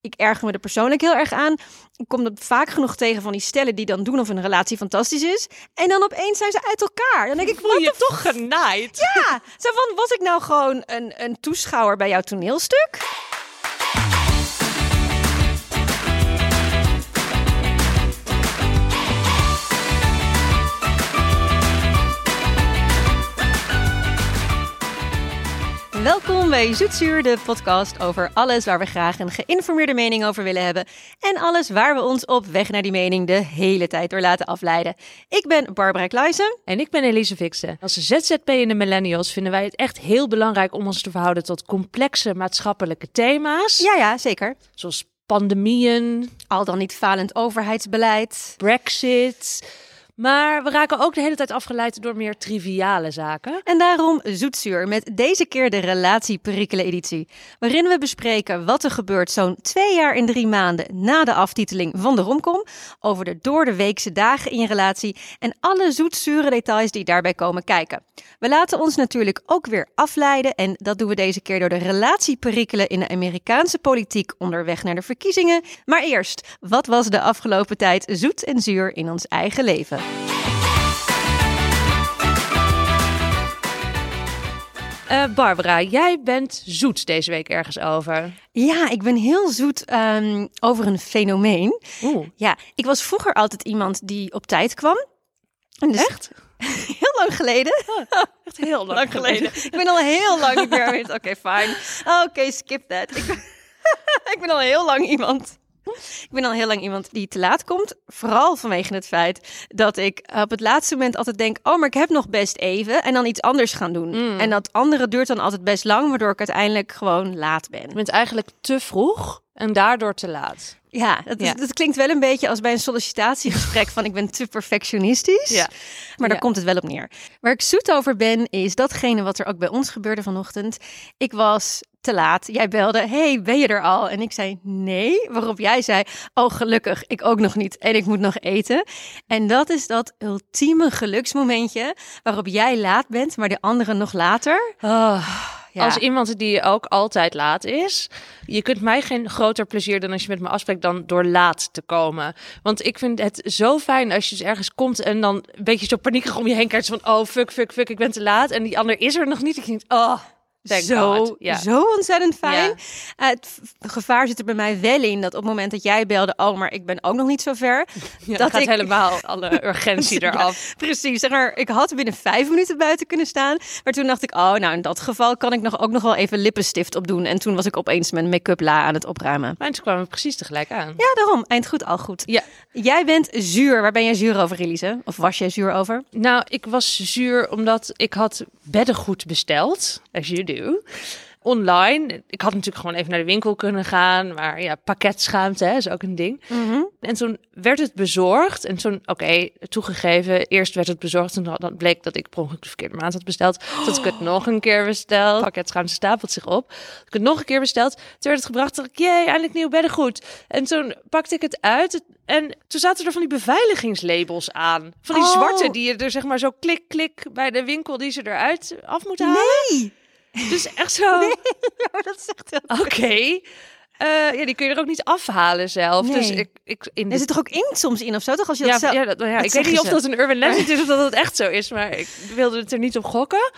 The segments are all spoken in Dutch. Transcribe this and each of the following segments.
ik erger me er persoonlijk heel erg aan. Ik kom dat vaak genoeg tegen van die stellen die dan doen of een relatie fantastisch is. En dan opeens zijn ze uit elkaar. Dan denk ik, voel je toch genaaid? Ja, zo van, was ik nou gewoon een, een toeschouwer bij jouw toneelstuk? Welkom bij Zoetzuur, de podcast over alles waar we graag een geïnformeerde mening over willen hebben. En alles waar we ons op weg naar die mening de hele tijd door laten afleiden. Ik ben Barbara Kluijsen. En ik ben Elise Fixen. Als ZZP in de millennials vinden wij het echt heel belangrijk om ons te verhouden tot complexe maatschappelijke thema's. Ja, ja, zeker. Zoals pandemieën, al dan niet falend overheidsbeleid, Brexit maar we raken ook de hele tijd afgeleid door meer triviale zaken. En daarom Zoetzuur met deze keer de relatieperikelen editie. Waarin we bespreken wat er gebeurt zo'n twee jaar en drie maanden na de aftiteling van de romcom. Over de door de weekse dagen in je relatie en alle zoetzure details die daarbij komen kijken. We laten ons natuurlijk ook weer afleiden en dat doen we deze keer door de relatieperikelen in de Amerikaanse politiek onderweg naar de verkiezingen. Maar eerst, wat was de afgelopen tijd zoet en zuur in ons eigen leven? Uh, Barbara, jij bent zoet deze week ergens over. Ja, ik ben heel zoet um, over een fenomeen. Oeh. Ja, ik was vroeger altijd iemand die op tijd kwam. En dus echt? heel lang geleden. Oh, echt heel lang, geleden. Ik ben al heel lang niet meer. Oké, okay, fine. Oké, skip that. Ik ik ben al heel lang iemand ik ben al heel lang iemand die te laat komt. Vooral vanwege het feit dat ik op het laatste moment altijd denk: oh, maar ik heb nog best even. En dan iets anders gaan doen. Mm. En dat andere duurt dan altijd best lang, waardoor ik uiteindelijk gewoon laat ben. Je bent eigenlijk te vroeg en daardoor te laat. Ja dat, ja. dat, klinkt wel een beetje als bij een sollicitatiegesprek van ik ben te perfectionistisch. Ja. Maar daar komt het wel op neer. Waar ik zoet over ben, is datgene wat er ook bij ons gebeurde vanochtend. Ik was te laat. Jij belde, hey, ben je er al? En ik zei nee, waarop jij zei, oh gelukkig, ik ook nog niet en ik moet nog eten. En dat is dat ultieme geluksmomentje waarop jij laat bent, maar de anderen nog later. Oh. Ja. Als iemand die ook altijd laat is. Je kunt mij geen groter plezier dan als je met me afspreekt dan door laat te komen. Want ik vind het zo fijn als je dus ergens komt en dan een beetje zo paniekerig om je heen kijkt. Van oh fuck, fuck, fuck, ik ben te laat. En die ander is er nog niet. Ik denk, oh, zo, ja. zo ontzettend fijn. Uh, het gevaar zit er bij mij wel in dat op het moment dat jij belde, oh, maar ik ben ook nog niet zo ver. Ja, dat gaat ik... helemaal alle urgentie eraf. precies, zeg maar, ik had binnen vijf minuten buiten kunnen staan. Maar toen dacht ik, oh, nou in dat geval kan ik nog ook nog wel even lippenstift opdoen. En toen was ik opeens mijn make-up la aan het opruimen. Maar toen kwamen we precies tegelijk aan. Ja, daarom. Eind goed, al goed. Ja. Jij bent zuur. Waar ben jij zuur over, Elise? Of was jij zuur over? Nou, ik was zuur omdat ik had beddengoed besteld. As you do online. Ik had natuurlijk gewoon even naar de winkel kunnen gaan, maar ja, pakketschaamte hè, is ook een ding. Mhm. En toen werd het bezorgd en toen, oké, toegegeven, eerst werd het bezorgd en dan bleek dat ik per ongeluk de verkeerde maand had besteld. Toen ik het nog een keer besteld. Pakketschaamte stapelt zich op. Ik het nog een keer besteld. Toen werd het gebracht, dacht ik, jee, eindelijk nieuw beddengoed. En toen pakte ik het uit en toen zaten er van die beveiligingslabels aan. Van die oh. zwarte die je er zeg maar zo klik, klik bij de winkel die ze eruit af moeten halen. Nee! Dus echt zo. Nee, dat is echt Oké. Okay. Uh, ja, die kun je er ook niet afhalen zelf. Dus nee. Dus ik, ik in Er zit toch ook inkt soms in of zo? Toch als je ja, dat zelf... ja, dat, ja, ik weet niet of dat een urban legend is of dat het echt zo is, maar ik wilde het er niet op gokken.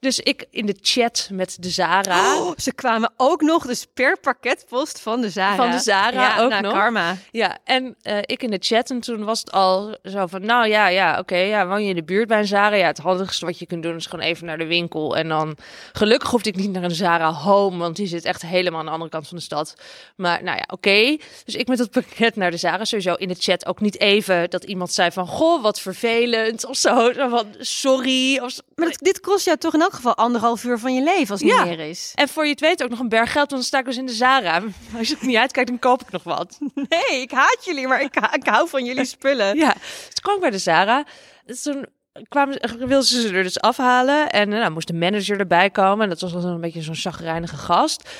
Dus ik in de chat met de Zara. Oh, ze kwamen ook nog dus per pakketpost van de Zara. Van de Zara ja, ook nog. Karma. Ja, en uh, ik in de chat en toen was het al zo van, nou ja, ja, oké, ja, woon je in de buurt bij een Zara? Ja, het handigste wat je kunt doen is gewoon even naar de winkel en dan gelukkig hoefde ik niet naar een Zara Home, want die zit echt helemaal aan de andere kant van de stad. Maar nou ja, oké. Dus ik met het pakket naar de Zara, sowieso in de chat ook niet even dat iemand zei van, goh, wat vervelend of zo, van sorry. Of... Maar dit kost jou toch een geval anderhalf uur van je leven als het ja. niet meer is. En voor je het weet ook nog een berg geld, want dan sta ik dus in de Zara. Als je het niet uitkijkt, dan koop ik nog wat. Nee, ik haat jullie, maar ik, ik hou van jullie spullen. Ja, dus kwam ik bij de Zara. Toen kwamen, wilden ze ze er dus afhalen. En nou, moest de manager erbij komen. En dat was wel een beetje zo'n chagrijnige gast.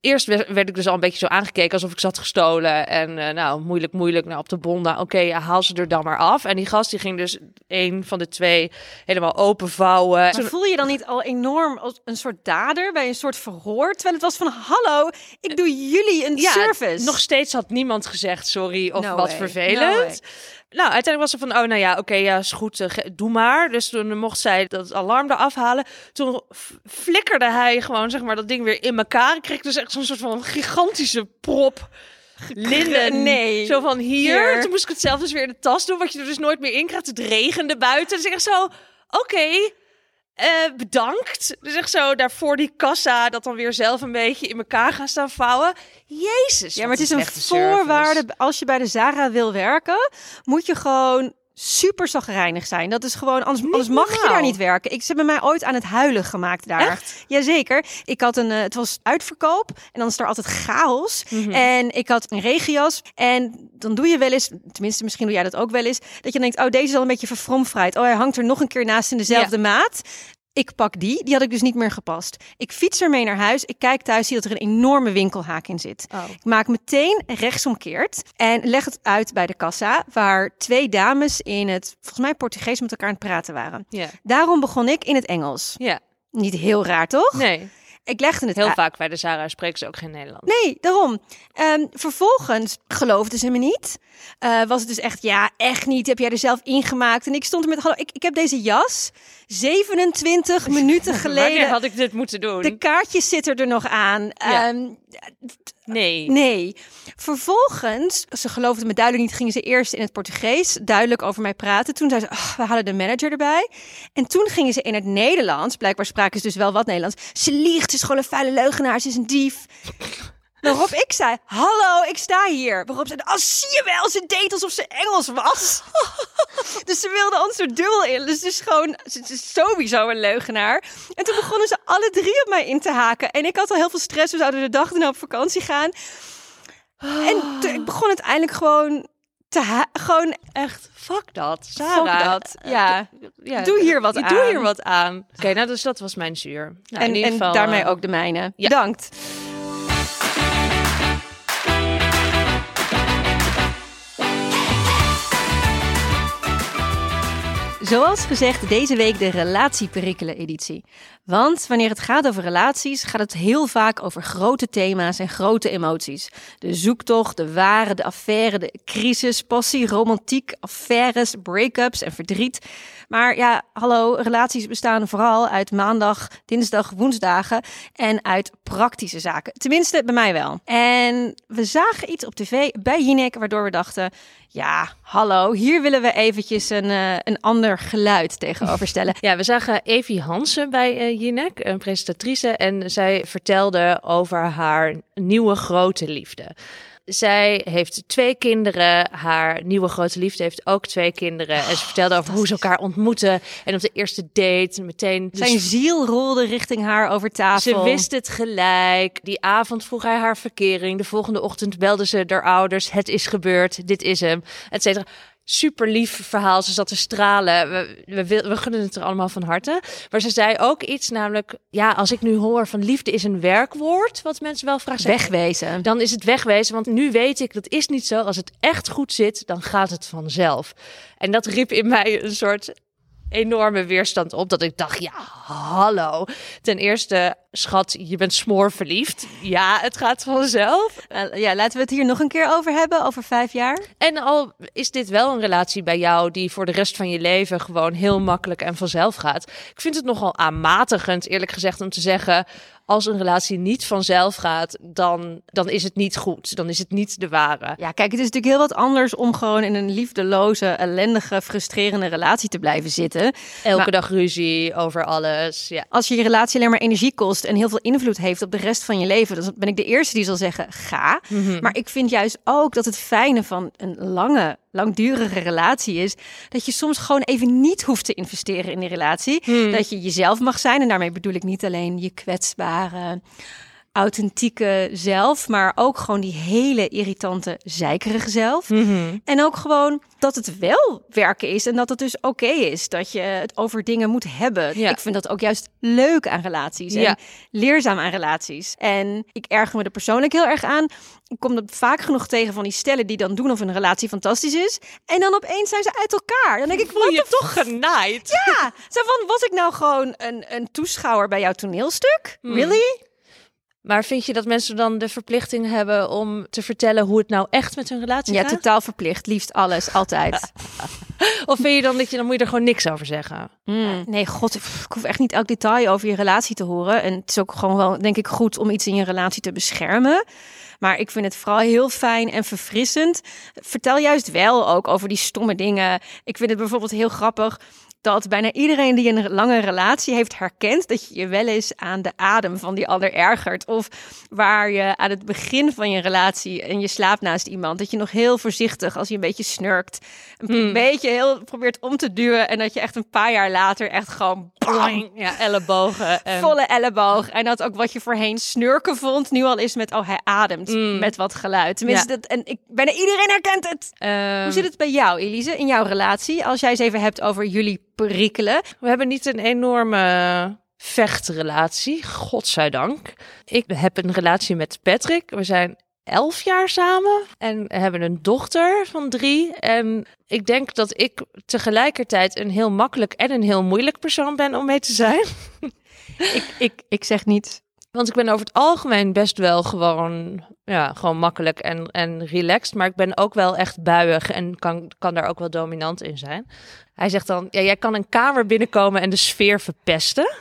Eerst werd, ik dus al een beetje zo aangekeken alsof ik zat gestolen. En eh, nou, moeilijk, moeilijk, nou op de bon. Nou, oké, ja, haal ze er dan maar af. En die gast die ging dus een van de twee helemaal openvouwen. Maar voel je dan niet al enorm als een soort dader bij een soort verhoor? Terwijl het was van, hallo, ik doe jullie een ja, service. Nog steeds had niemand gezegd sorry of No wat way. vervelend. No. Nou, uiteindelijk was ze van, oh nou ja, oké, ja, is goed, eh, doe maar. Dus toen mocht zij dat alarm eraf halen. Toen flikkerde hij gewoon, zeg maar, dat ding weer in elkaar. Ik kreeg dus echt zo'n soort van gigantische prop linnen. Nee. Zo van hier. Hier. Toen moest ik het zelf dus weer in de tas doen, wat je er dus nooit meer in krijgt. Het regende buiten. Dus ik echt zo, oké. Eh, bedankt. Dus echt zo daarvoor die kassa dat dan weer zelf een beetje in elkaar gaan staan vouwen. Jezus. Ja, maar het is een service. voorwaarde. Als je bij de Zara wil werken, moet je gewoon super zagrijnig zijn. Dat is gewoon, anders, anders mag je daar niet werken. Ik ze hebben mij ooit aan het huilen gemaakt daar. Echt? Jazeker. Ik had een, eh, het was uitverkoop en dan is er altijd chaos. Mhm. En ik had een regenjas en dan doe je wel eens, tenminste misschien doe jij dat ook wel eens, dat je denkt, oh deze is al een beetje verfromfrijd. Oh hij hangt er nog een keer naast in dezelfde maat. Ik pak die, die had ik dus niet meer gepast. Ik fiets ermee naar huis. Ik kijk thuis, zie dat er een enorme winkelhaak in zit. Oh. Ik maak meteen rechtsomkeert en leg het uit bij de kassa, waar twee dames in het, volgens mij Portugees met elkaar aan het praten waren. Daarom begon ik in het Engels. Ja. Niet heel raar, toch? Nee. Ik legde het Heel uit. vaak bij de Zara spreken ze ook geen Nederlands. Nee, daarom. Ehm, vervolgens geloofden ze me niet. Eh, was het dus echt, ja, echt niet. Heb jij er zelf ingemaakt? En ik stond er met, hallo, ik, ik heb deze jas 27 minuten Wanneer geleden. had ik dit moeten doen? De kaartjes zitten er nog aan. Ja. Ehm, Nee. nee. Vervolgens, ze geloofden me duidelijk niet, gingen ze eerst in het Portugees duidelijk over mij praten. Toen zei ze, "Ach, we halen de manager erbij. En toen gingen ze in het Nederlands, blijkbaar spraken ze dus wel wat Nederlands. Ze liegt, ze is gewoon een vuile leugenaar, ze is een dief. Waarop ik zei, hallo, ik sta hier. Waarop ze, oh zie je wel, ze deed alsof ze Engels was. dus ze wilde ons er dubbel in. Dus het is gewoon, ze is sowieso een leugenaar. En toen begonnen ze alle drie op mij in te haken. En ik had al heel veel stress, we zouden de dag daarna op vakantie gaan. En toen, ik begon uiteindelijk gewoon te gewoon Echt, fuck dat. fuck Sarah. dat. Ja. Ja, Doe hier wat Doe aan. hier wat aan. Oké, nou dus dat was mijn zuur. Nou, en, in ieder en geval, daarmee eh, ook de mijne. ja. Bedankt. Zoals gezegd, deze week de relatieperikelen-editie. Want wanneer het gaat over relaties, gaat het heel vaak over grote thema's en grote emoties. De zoektocht, de ware, de affaire, de crisis, passie, romantiek, affaires, break-ups en verdriet. Maar ja, hallo, relaties bestaan vooral uit maandag, dinsdag, woensdagen en uit praktische zaken. Tenminste, bij mij wel. En we zagen iets op tv bij Jinek, waardoor we dachten, ja, hallo, hier willen we eventjes een, eh, een ander geluid tegenover stellen. Ja, we zagen Evie Hansen bij eh Jinek, een presentatrice. En zij vertelde over haar nieuwe grote liefde. Zij heeft twee kinderen. Haar nieuwe grote liefde heeft ook twee kinderen. en ze vertelde over hoe ze elkaar ontmoeten. En op de eerste date meteen... dus Zijn ziel rolde richting haar over tafel. Ze wist het gelijk. Die avond vroeg hij haar verkering. De volgende ochtend belde ze haar ouders. Het is gebeurd. Dit is hem. Et cetera. Super lief verhaal. Ze zat te stralen. We, we, we gunnen het er allemaal van harte. Maar ze zei ook iets, namelijk... Ja, als ik nu hoor van liefde is een werkwoord... wat mensen wel vragen wegwezen. Dan is het wegwezen, want nu weet ik, dat is niet zo. Als het echt goed zit, dan gaat het vanzelf. En dat riep in mij een soort enorme weerstand op. Dat ik dacht, ja, hallo. Ten eerste, schat, je bent smoor verliefd. Ja, het gaat vanzelf. Eh, ja, laten we het hier nog een keer over hebben, over vijf jaar. En al is dit wel een relatie bij jou die voor de rest van je leven gewoon heel makkelijk en vanzelf gaat. Ik vind het nogal aanmatigend, eerlijk gezegd, om te zeggen. Als een relatie niet vanzelf gaat, dan, dan is het niet goed. Dan is het niet de ware. Ja, kijk, het is natuurlijk heel wat anders om gewoon in een liefdeloze, ellendige, frustrerende relatie te blijven zitten. Elke Maar- dag ruzie over alles. Ja. Als je je relatie alleen maar energie kost en heel veel invloed heeft op de rest van je leven, dan ben ik de eerste die zal zeggen: ga. Maar ik vind juist ook dat het fijne van een lange, langdurige relatie is dat je soms gewoon even niet hoeft te investeren in die relatie. Dat je jezelf mag zijn en daarmee bedoel ik niet alleen je kwetsbare authentieke zelf, maar ook gewoon die hele irritante, zeikerige zelf. Mhm. En ook gewoon dat het wel werken is en dat het dus oké is dat je het over dingen moet hebben. Ja. Ik vind dat ook juist leuk aan relaties en Ja. leerzaam aan relaties. En ik erger me er persoonlijk heel erg aan. Ik kom dat vaak genoeg tegen van die stellen die dan doen of een relatie fantastisch is. En dan opeens zijn ze uit elkaar. Dan denk ik, wat je toch genaaid? ja, zo van, was ik nou gewoon een, een toeschouwer bij jouw toneelstuk? Hmm. Really? Maar vind je dat mensen dan de verplichting hebben om te vertellen hoe het nou echt met hun relatie Ja, gaat? totaal verplicht. Liefst alles, altijd. Of vind je dan dat je dan moet je er gewoon niks over zeggen? Mm. Nee, god, ik hoef echt niet elk detail over je relatie te horen. En het is ook gewoon wel, denk ik, goed om iets in je relatie te beschermen. Maar ik vind het vooral heel fijn en verfrissend. Vertel juist wel ook over die stomme dingen. Ik vind het bijvoorbeeld heel grappig dat bijna iedereen die een lange relatie heeft herkent dat je je wel eens aan de adem van die ander ergert. Of waar je aan het begin van je relatie en je slaapt naast iemand, dat je nog heel voorzichtig, als je een beetje snurkt, een beetje heel probeert om te duwen. En dat je echt een paar jaar later echt gewoon bang, Ja, ellebogen. En... volle elleboog. En dat ook wat je voorheen snurken vond, nu al is met, oh hij ademt met wat geluid. Tenminste, Ja. dat, en ik, bijna iedereen herkent het. Ehm, Hoe zit het bij jou, Elise, in jouw relatie? Als jij eens even hebt over jullie perikelen. We hebben niet een enorme vechtrelatie, godzijdank. Ik heb een relatie met Patrick. We zijn elf jaar samen en hebben een dochter van drie. En ik denk dat ik tegelijkertijd een heel makkelijk en een heel moeilijk persoon ben om mee te zijn. Ik, ik, ik zeg niet. Want ik ben over het algemeen best wel gewoon, ja, gewoon makkelijk en, en relaxed. Maar ik ben ook wel echt buiig en kan, kan daar ook wel dominant in zijn. Hij zegt dan, ja, jij kan een kamer binnenkomen en de sfeer verpesten.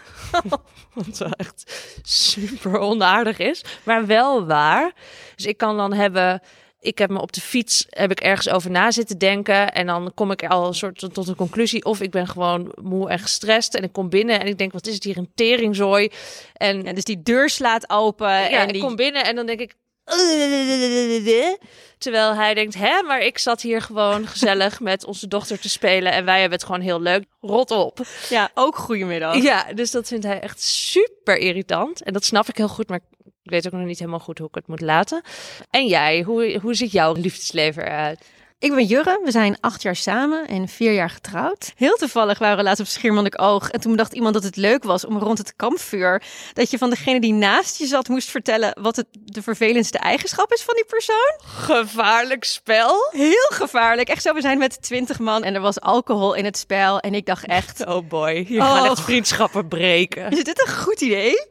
Wat wel echt super onaardig is, maar wel waar. Dus ik kan dan hebben, ik heb me op de fiets, heb ik ergens over na zitten denken. En dan kom ik al een soort tot- een conclusie. Of ik ben gewoon moe en gestrest. En ik kom binnen en ik denk, wat is het hier een teringzooi? En Ja, dus die deur slaat open. ja, en ik kom binnen en dan denk ik. Terwijl hij denkt, hè, maar ik zat hier gewoon gezellig met onze dochter te spelen en wij hebben het gewoon heel leuk. Rot op. Ja, ook goedemiddag. Ja, dus dat vindt hij echt super irritant. En dat snap ik heel goed, maar ik weet ook nog niet helemaal goed hoe ik het moet laten. En jij, hoe, hoe ziet jouw liefdesleven eruit? Ik ben Jurre, we zijn acht jaar samen en vier jaar getrouwd. Heel toevallig waren we laatst op Schiermonnik Oog. En toen dacht iemand dat het leuk was om rond het kampvuur... dat je van degene die naast je zat moest vertellen... wat het de vervelendste eigenschap is van die persoon. Gevaarlijk spel? Heel gevaarlijk. Echt zo, we zijn met twintig man en er was alcohol in het spel. En ik dacht echt, Oh boy, hier Oh. gaan echt vriendschappen breken. is dit een goed idee?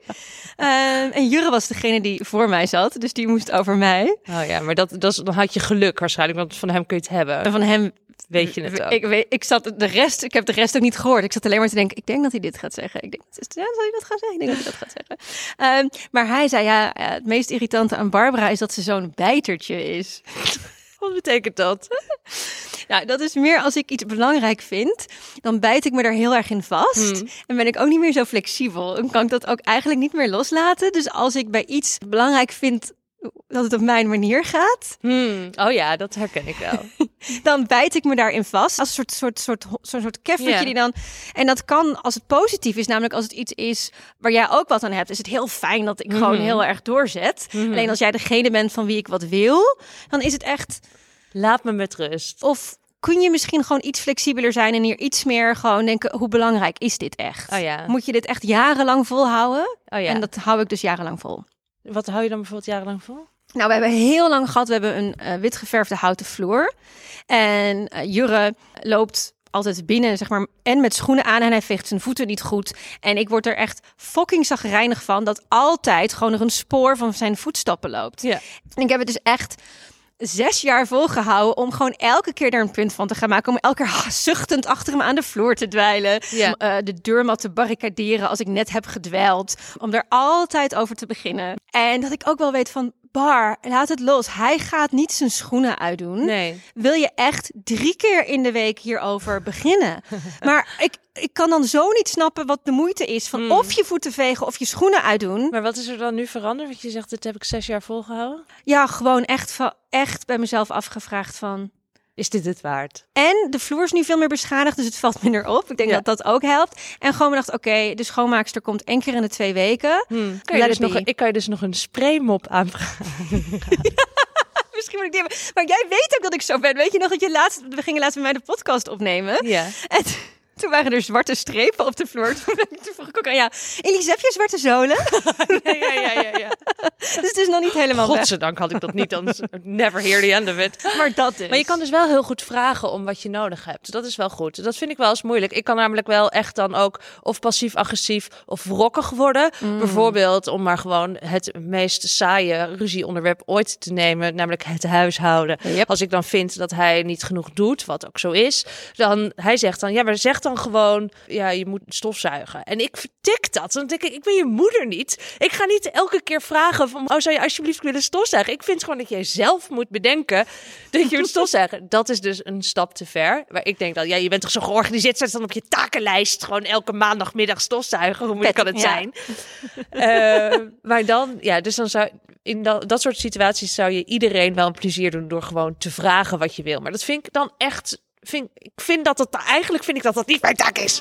Ehm, en Jurre was degene die voor mij zat, dus die moest over mij. Oh ja, maar dat, dat dan had je geluk waarschijnlijk, want van hem kun je het hebben. En van hem Weet je het ook? Ik, weet, ik zat de rest, ik heb de rest ook niet gehoord. Ik zat alleen maar te denken, ik denk dat hij dit gaat zeggen. Ik denk, ja, zal hij dat gaan zeggen? Ik denk dat hij dat gaat zeggen. Ehm, maar hij zei, ja, ja, het meest irritante aan Barbara is dat ze zo'n bijtertje is. Wat betekent dat? Nou, dat is meer als ik iets belangrijk vind, dan bijt ik me daar heel erg in vast. En ben ik ook niet meer zo flexibel. Dan kan ik dat ook eigenlijk niet meer loslaten. Dus als ik bij iets belangrijk vind dat het op mijn manier gaat, Hmm. Oh ja, dat herken ik wel. dan bijt ik me daarin vast. Als een soort, soort, soort, soort, soort keffertje die dan... En dat kan als het positief is, namelijk als het iets is waar jij ook wat aan hebt, is het heel fijn dat ik gewoon heel erg doorzet. Alleen als jij degene bent van wie ik wat wil, dan is het echt... Laat me met rust. Of kun je misschien gewoon iets flexibeler zijn en hier iets meer gewoon denken, hoe belangrijk is dit echt? Oh ja. Moet je dit echt jarenlang volhouden? Oh ja. En dat hou ik dus jarenlang vol. Wat hou je dan bijvoorbeeld jarenlang vol? Nou, we hebben heel lang gehad. We hebben een eh, wit geverfde houten vloer. En eh, Jurre loopt altijd binnen, zeg maar, en met schoenen aan en hij veegt zijn voeten niet goed. En ik word er echt fucking zagrijnig van dat altijd gewoon er een spoor van zijn voetstappen loopt. Ja. En ik heb het dus echt zes jaar volgehouden om gewoon elke keer daar een punt van te gaan maken. Om elke keer zuchtend achter hem aan de vloer te dweilen. Ja. Eh, de deurmat te barricaderen als ik net heb gedweild. Om daar altijd over te beginnen. En dat ik ook wel weet van, Bar, laat het los. Hij gaat niet zijn schoenen uitdoen. Nee. Wil je echt drie keer in de week hierover beginnen? maar ik, ik kan dan zo niet snappen wat de moeite is van of je voeten vegen of je schoenen uitdoen. Maar wat is er dan nu veranderd? Want je zegt, dit heb ik zes jaar volgehouden. Ja, gewoon echt, echt bij mezelf afgevraagd van... is dit het waard? En de vloer is nu veel meer beschadigd, dus het valt minder op. Ik denk Ja. dat dat ook helpt. En gewoon we dachten, oké, de schoonmaakster komt één keer in de twee weken. Hmm. Kan je dus nog, ik kan je dus nog een spraymop aanvragen. Misschien moet ik die hebben. Maar jij weet ook dat ik zo ben. Weet je nog dat je laatst, we gingen laatst met mij de podcast opnemen. Ja. En toen waren er zwarte strepen op de vloer. Toen, toen vroeg ik ook aan ja, Elise, heb je zwarte zolen? ja, ja, ja, ja, ja. dus het is nog niet helemaal weg. Godzijdank had ik dat niet, anders never hear the end of it. Maar dat is. Maar je kan dus wel heel goed vragen om wat je nodig hebt. Dat is wel goed. Dat vind ik wel eens moeilijk. Ik kan namelijk wel echt dan ook of passief-agressief of wrokkig worden. Bijvoorbeeld om maar gewoon het meest saaie ruzieonderwerp ooit te nemen, namelijk het huishouden. Yep. Als ik dan vind dat hij niet genoeg doet, wat ook zo is, dan hij zegt dan ja, maar zeg dan gewoon ja, je moet stofzuigen. En ik vertik dat. Dan denk ik, ik ben je moeder niet. Ik ga niet elke keer vragen van oh zou je alsjeblieft willen stofzuigen? Ik vind gewoon dat jij zelf moet bedenken dat je moet stofzuigen. Dat is dus een stap te ver. Maar ik denk dan ja, je bent toch zo georganiseerd, zet dan op je takenlijst gewoon elke maandagmiddag stofzuigen. Hoe moeilijk kan het Ja. zijn? Eh, maar dan, ja, dus dan zou in dat, dat soort situaties zou je iedereen wel een plezier doen door gewoon te vragen wat je wil. Maar dat vind ik dan echt. Vind, ik vind dat het eigenlijk vind ik dat dat niet mijn taak is.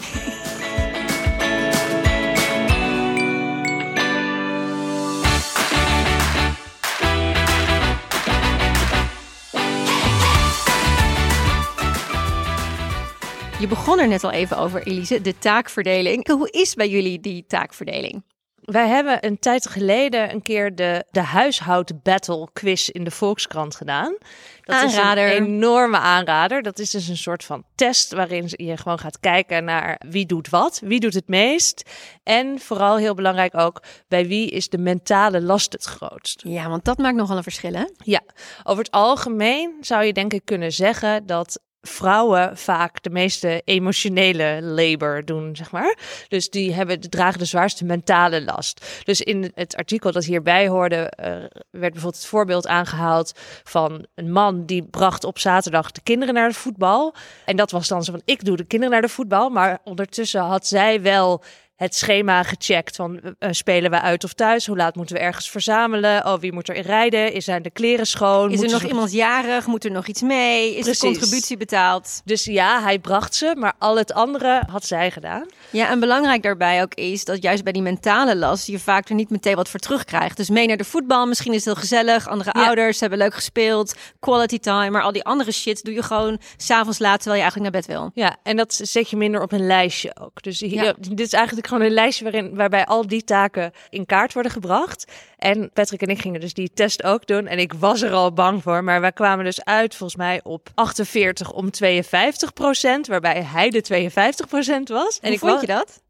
Je begon er net al even over, Elise, de taakverdeling. Hoe is bij jullie die taakverdeling? Wij hebben een tijd geleden een keer de, de huishoud-battle quiz in de Volkskrant gedaan. Dat Aanrader. is een enorme aanrader. Dat is dus een soort van test waarin je gewoon gaat kijken naar wie doet wat, wie doet het meest. En vooral heel belangrijk ook, bij wie is de mentale last het grootst. Ja, want dat maakt nogal een verschil, hè? Ja, over het algemeen zou je denk ik kunnen zeggen dat vrouwen vaak de meeste emotionele labor doen, zeg maar. Dus die hebben, dragen de zwaarste mentale last. Dus in het artikel dat hierbij hoorde, eh, werd bijvoorbeeld het voorbeeld aangehaald van een man die bracht op zaterdag de kinderen naar de voetbal. En dat was dan zo van, ik doe de kinderen naar de voetbal, maar ondertussen had zij wel het schema gecheckt van eh, spelen we uit of thuis? Hoe laat moeten we ergens verzamelen? Oh, wie moet er rijden? Is zijn de kleren schoon? Is er nog ze iemand jarig? Moet er nog iets mee? Is Precies. de contributie betaald? Dus ja, hij bracht ze, maar al het andere had zij gedaan. Ja, en belangrijk daarbij ook is dat juist bij die mentale last je vaak er niet meteen wat voor terugkrijgt. Dus mee naar de voetbal, misschien is het heel gezellig. Andere Ja. ouders hebben leuk gespeeld, quality time. Maar al die andere shit doe je gewoon s'avonds laat terwijl je eigenlijk naar bed wil. Ja, en dat zet je minder op een lijstje ook. Dus hier, Ja. dit is eigenlijk gewoon een lijstje waarin, waarbij al die taken in kaart worden gebracht. En Patrick en ik gingen dus die test ook doen. En ik was er al bang voor. Maar wij kwamen dus uit volgens mij op 48 om 52 procent. Waarbij hij de 52 procent was. En ik vond je dat?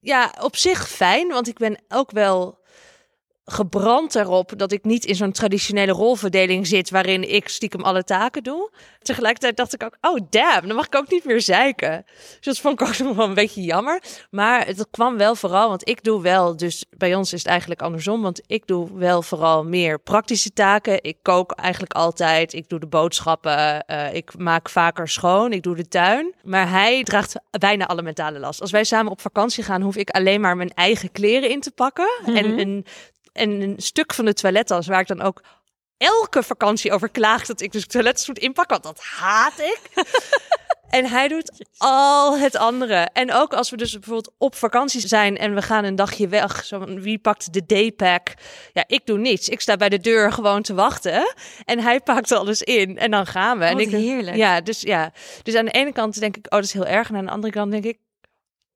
Ja, op zich fijn, want ik ben ook wel gebrand erop dat ik niet in zo'n traditionele rolverdeling zit waarin ik stiekem alle taken doe. Tegelijkertijd dacht ik ook, oh damn, dan mag ik ook niet meer zeiken. Dus dat vond ik ook nog wel een beetje jammer. Maar het kwam wel vooral, want ik doe wel, dus bij ons is het eigenlijk andersom, want ik doe wel vooral meer praktische taken. Ik kook eigenlijk altijd, ik doe de boodschappen, eh, ik maak vaker schoon, ik doe de tuin. Maar hij draagt bijna alle mentale last. Als wij samen op vakantie gaan, hoef ik alleen maar mijn eigen kleren in te pakken. En een, en een stuk van de toilettas waar ik dan ook elke vakantie over klaag dat ik dus toilettas moet inpakken, want dat haat ik. En hij doet al het andere. En ook als we dus bijvoorbeeld op vakantie zijn en we gaan een dagje weg. Zo wie pakt de daypack? Ja, ik doe niets. Ik sta bij de deur gewoon te wachten. En hij pakt alles in. En dan gaan we. en Wat ik, heerlijk. Ja, dus ja. Dus aan de ene kant denk ik, oh, dat is heel erg. En aan de andere kant denk ik,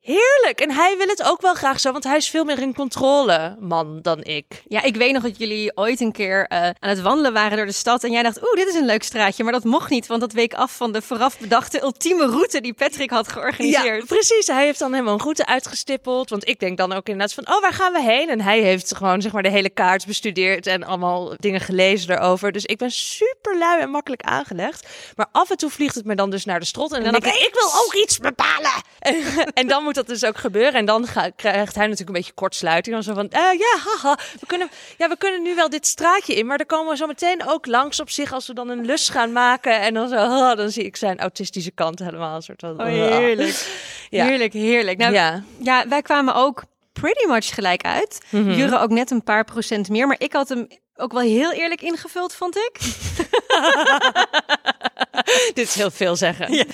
heerlijk. En hij wil het ook wel graag zo, want hij is veel meer in controle man dan ik. Ja, ik weet nog dat jullie ooit een keer eh, aan het wandelen waren door de stad. En jij dacht, oeh, dit is een leuk straatje. Maar dat mocht niet, want dat week af van de vooraf bedachte ultieme route die Patrick had georganiseerd. Ja, precies. Hij heeft dan helemaal een route uitgestippeld. Want ik denk dan ook inderdaad van, oh, waar gaan we heen? En hij heeft gewoon zeg maar de hele kaart bestudeerd en allemaal dingen gelezen erover. Dus ik ben super lui en makkelijk aangelegd. Maar af en toe vliegt het me dan dus naar de strot. En dan, dan denk ik, ik wil ook iets bepalen. En, en dan moet dat dus ook gebeuren. En dan krijgt hij natuurlijk een beetje kortsluiting. Dan zo van, eh, ja, haha, we kunnen, ja, we kunnen nu wel dit straatje in. Maar dan komen we zo meteen ook langs op zich als we dan een lus gaan maken. En dan zo, dan zie ik zijn autistische kant helemaal een soort van... Oh, heerlijk. Ja. Heerlijk, heerlijk. Nou, ja. Ja. wij kwamen ook pretty much gelijk uit. Mhm. Jurre ook net een paar procent meer. Maar ik had hem ook wel heel eerlijk ingevuld, vond ik. Dit is heel veel zeggen. Ja.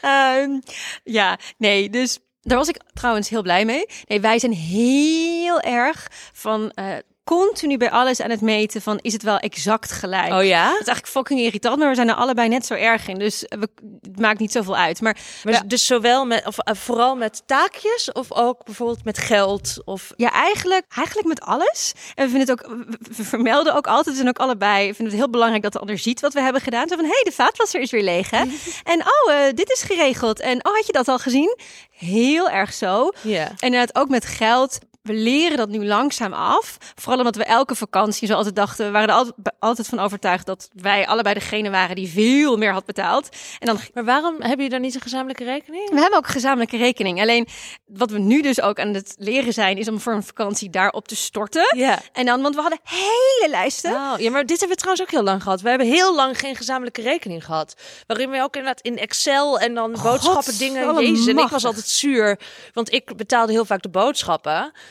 Ehm, ja, nee, dus daar was ik trouwens heel blij mee. Nee, wij zijn heel erg van eh, continu bij alles aan het meten van is het wel exact gelijk. Oh ja? Dat is eigenlijk fucking irritant, maar we zijn er allebei net zo erg in. Dus we, het maakt niet zoveel uit. Maar, Maar ja, dus zowel met, of eh, vooral met taakjes of ook bijvoorbeeld met geld of... ja, eigenlijk, eigenlijk met alles. En we vinden het ook, we- we vermelden ook altijd en ook allebei vinden het heel belangrijk dat de ander ziet wat we hebben gedaan. Zo van, hé, hey, de vaatwasser is weer leeg, hè? en oh, eh, dit is geregeld. En oh, had je dat al gezien? Heel erg zo. Ja. En inderdaad ook met geld. We leren dat nu langzaam af. Vooral omdat we elke vakantie zo altijd dachten. We waren er altijd, altijd van overtuigd dat wij allebei degene waren die veel meer had betaald. En dan Maar waarom hebben jullie dan niet een gezamenlijke rekening? we hebben ook een gezamenlijke rekening. Alleen wat we nu dus ook aan het leren zijn, is om voor een vakantie daarop te storten. Ja. En dan, want we hadden hele lijsten. Oh, ja, maar dit hebben we trouwens ook heel lang gehad. We hebben heel lang geen gezamenlijke rekening gehad. Waarin we ook inderdaad in Excel en dan boodschappen dingen. Jezus, en ik was altijd zuur. Want ik betaalde heel vaak de boodschappen.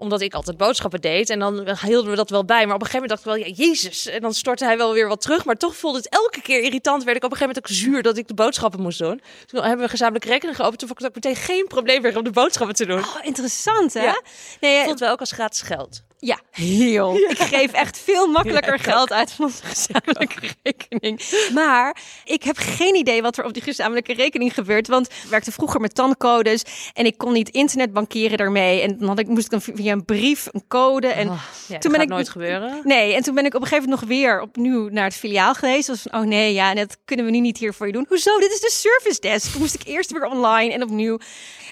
Omdat ik altijd boodschappen deed. En dan hielden we dat wel bij. Maar op een gegeven moment dacht ik wel, ja, Jezus. En dan stortte hij wel weer wat terug. Maar toch voelde het elke keer irritant. Werd ik op een gegeven moment ook zuur dat ik de boodschappen moest doen. Toen hebben we gezamenlijke rekening geopend. Toen vond ik het ook meteen geen probleem meer om de boodschappen te doen. Oh, interessant hè? Ja. Nee, eh, voelt wel ook als gratis geld. Ja, heel. Ik geef echt veel makkelijker geld uit van onze gezamenlijke rekening. Maar ik heb geen idee wat er op die gezamenlijke rekening gebeurt. Want ik werkte vroeger met tancodes en ik kon niet internetbankieren daarmee. En dan had ik, moest ik dan via een brief een code. En Oh, ja, toen dat ben ik nooit gebeuren. Nee, en toen ben ik op een gegeven moment nog weer opnieuw naar het filiaal geweest. Was van, oh nee, ja, dat kunnen we nu niet hier voor je doen. Hoezo? Dit is de service desk. Toen moest ik eerst weer online en opnieuw.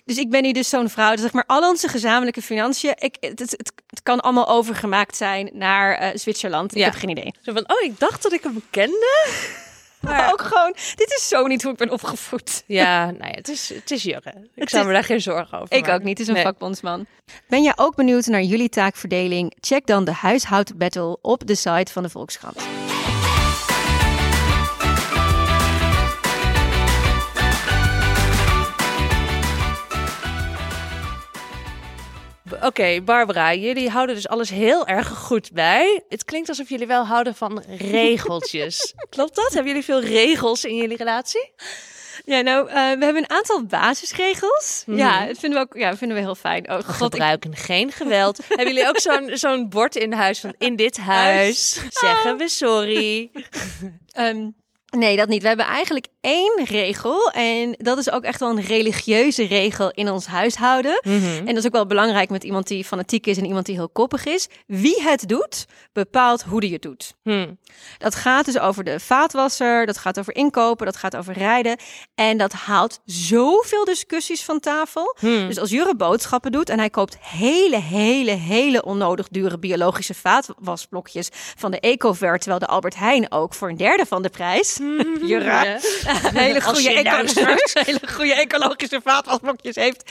Dus ik ben nu dus zo'n vrouw, dat zeg maar al onze gezamenlijke financiën, ik, het, het, het, het kan allemaal overgemaakt zijn naar eh, Zwitserland. Ik Ja. heb geen idee. Zo van, oh, ik dacht dat ik hem kende. Maar ook gewoon, dit is zo niet hoe ik ben opgevoed. Ja, nou ja, het is, het is Jurre. Ik Het zou is- me daar geen zorgen over Ik maken. ook niet, het is een Nee. vakbondsman. Ben jij ook benieuwd naar jullie taakverdeling? Check dan de huishoudbattle op de site van de Volkskrant. Oké, Barbara, jullie houden dus alles heel erg goed bij. Het klinkt alsof jullie wel houden van regeltjes. Klopt dat? Hebben jullie veel regels in jullie relatie? Ja, nou, eh, we hebben een aantal basisregels. Mhm. Ja, dat vinden we ook ja, vinden we heel fijn. Oh god, ik, Gebruiken geen geweld. Hebben jullie ook zo'n zo'n bord in huis van in dit huis zeggen we sorry? ehm, nee, dat niet. We hebben eigenlijk één regel. En dat is ook echt wel een religieuze regel in ons huishouden. En dat is ook wel belangrijk met iemand die fanatiek is en iemand die heel koppig is. Wie het doet, bepaalt hoe die het doet. Hm. Dat gaat dus over de vaatwasser, dat gaat over inkopen, dat gaat over rijden. En dat haalt zoveel discussies van tafel. Dus als Jurre boodschappen doet en hij koopt hele, hele, hele onnodig dure biologische vaatwasblokjes van de Ecover, terwijl de Albert Heijn ook voor een derde van de prijs. Jurre. Ja. Hele goede, je eco- straks- hele goede ecologische vaatwasblokjes heeft.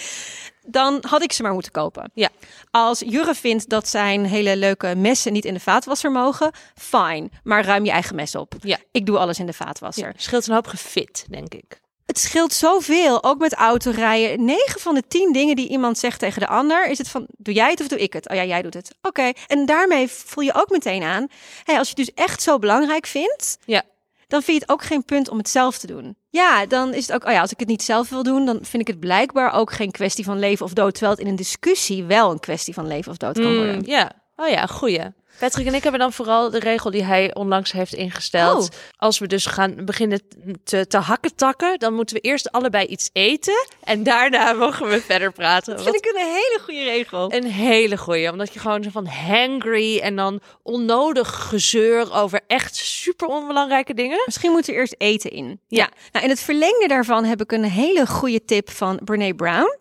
Dan had ik ze maar moeten kopen. Ja. Als Jurre vindt dat zijn hele leuke messen niet in de vaatwasser mogen, fine. Maar ruim je eigen mes op. Ja. Ik doe alles in de vaatwasser. Ja, scheelt een hoop gefit, denk ik. Het scheelt zoveel, ook met autorijden. 9 van de 10 dingen die iemand zegt tegen de ander, is het van, doe jij het of doe ik het? Oh ja, jij doet het. Oké. En daarmee voel je ook meteen aan, hey, als je het dus echt zo belangrijk vindt, Ja. Dan vind je het ook geen punt om het zelf te doen. Ja, dan is het ook, oh ja, als ik het niet zelf wil doen, dan vind ik het blijkbaar ook geen kwestie van leven of dood. Terwijl het in een discussie wel een kwestie van leven of dood kan worden. Mm, ja. Oh ja, goeie. Patrick en ik hebben dan vooral de regel die hij onlangs heeft ingesteld. Oh. Als we dus gaan beginnen te, te hakken takken, dan moeten we eerst allebei iets eten. En daarna mogen we verder praten. Dat Wat vind ik een hele goede regel. een hele goeie. Omdat je gewoon zo van hangry en dan onnodig gezeur over echt super onbelangrijke dingen. Misschien moet er eerst eten in. Ja. Nou, in het verlengde daarvan heb ik een hele goede tip van Brene Brown.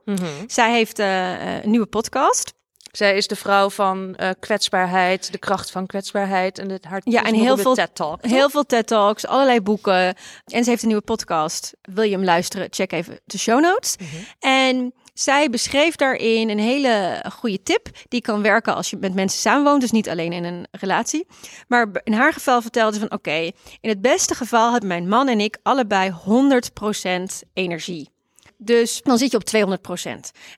Zij heeft eh, eh, een nieuwe podcast. Zij is de vrouw van eh, kwetsbaarheid, de kracht van kwetsbaarheid en het hart. Ja, en heel veel TED Talk. Heel veel TED Talks, allerlei boeken. En ze heeft een nieuwe podcast. Wil je hem luisteren? Check even de show notes. En zij beschreef daarin een hele goede tip. Die kan werken als je met mensen samenwoont. Dus niet alleen in een relatie. Maar in haar geval vertelde ze van... Oké, in het beste geval hebben mijn man en ik allebei 100% energie. Dus dan zit je op 200%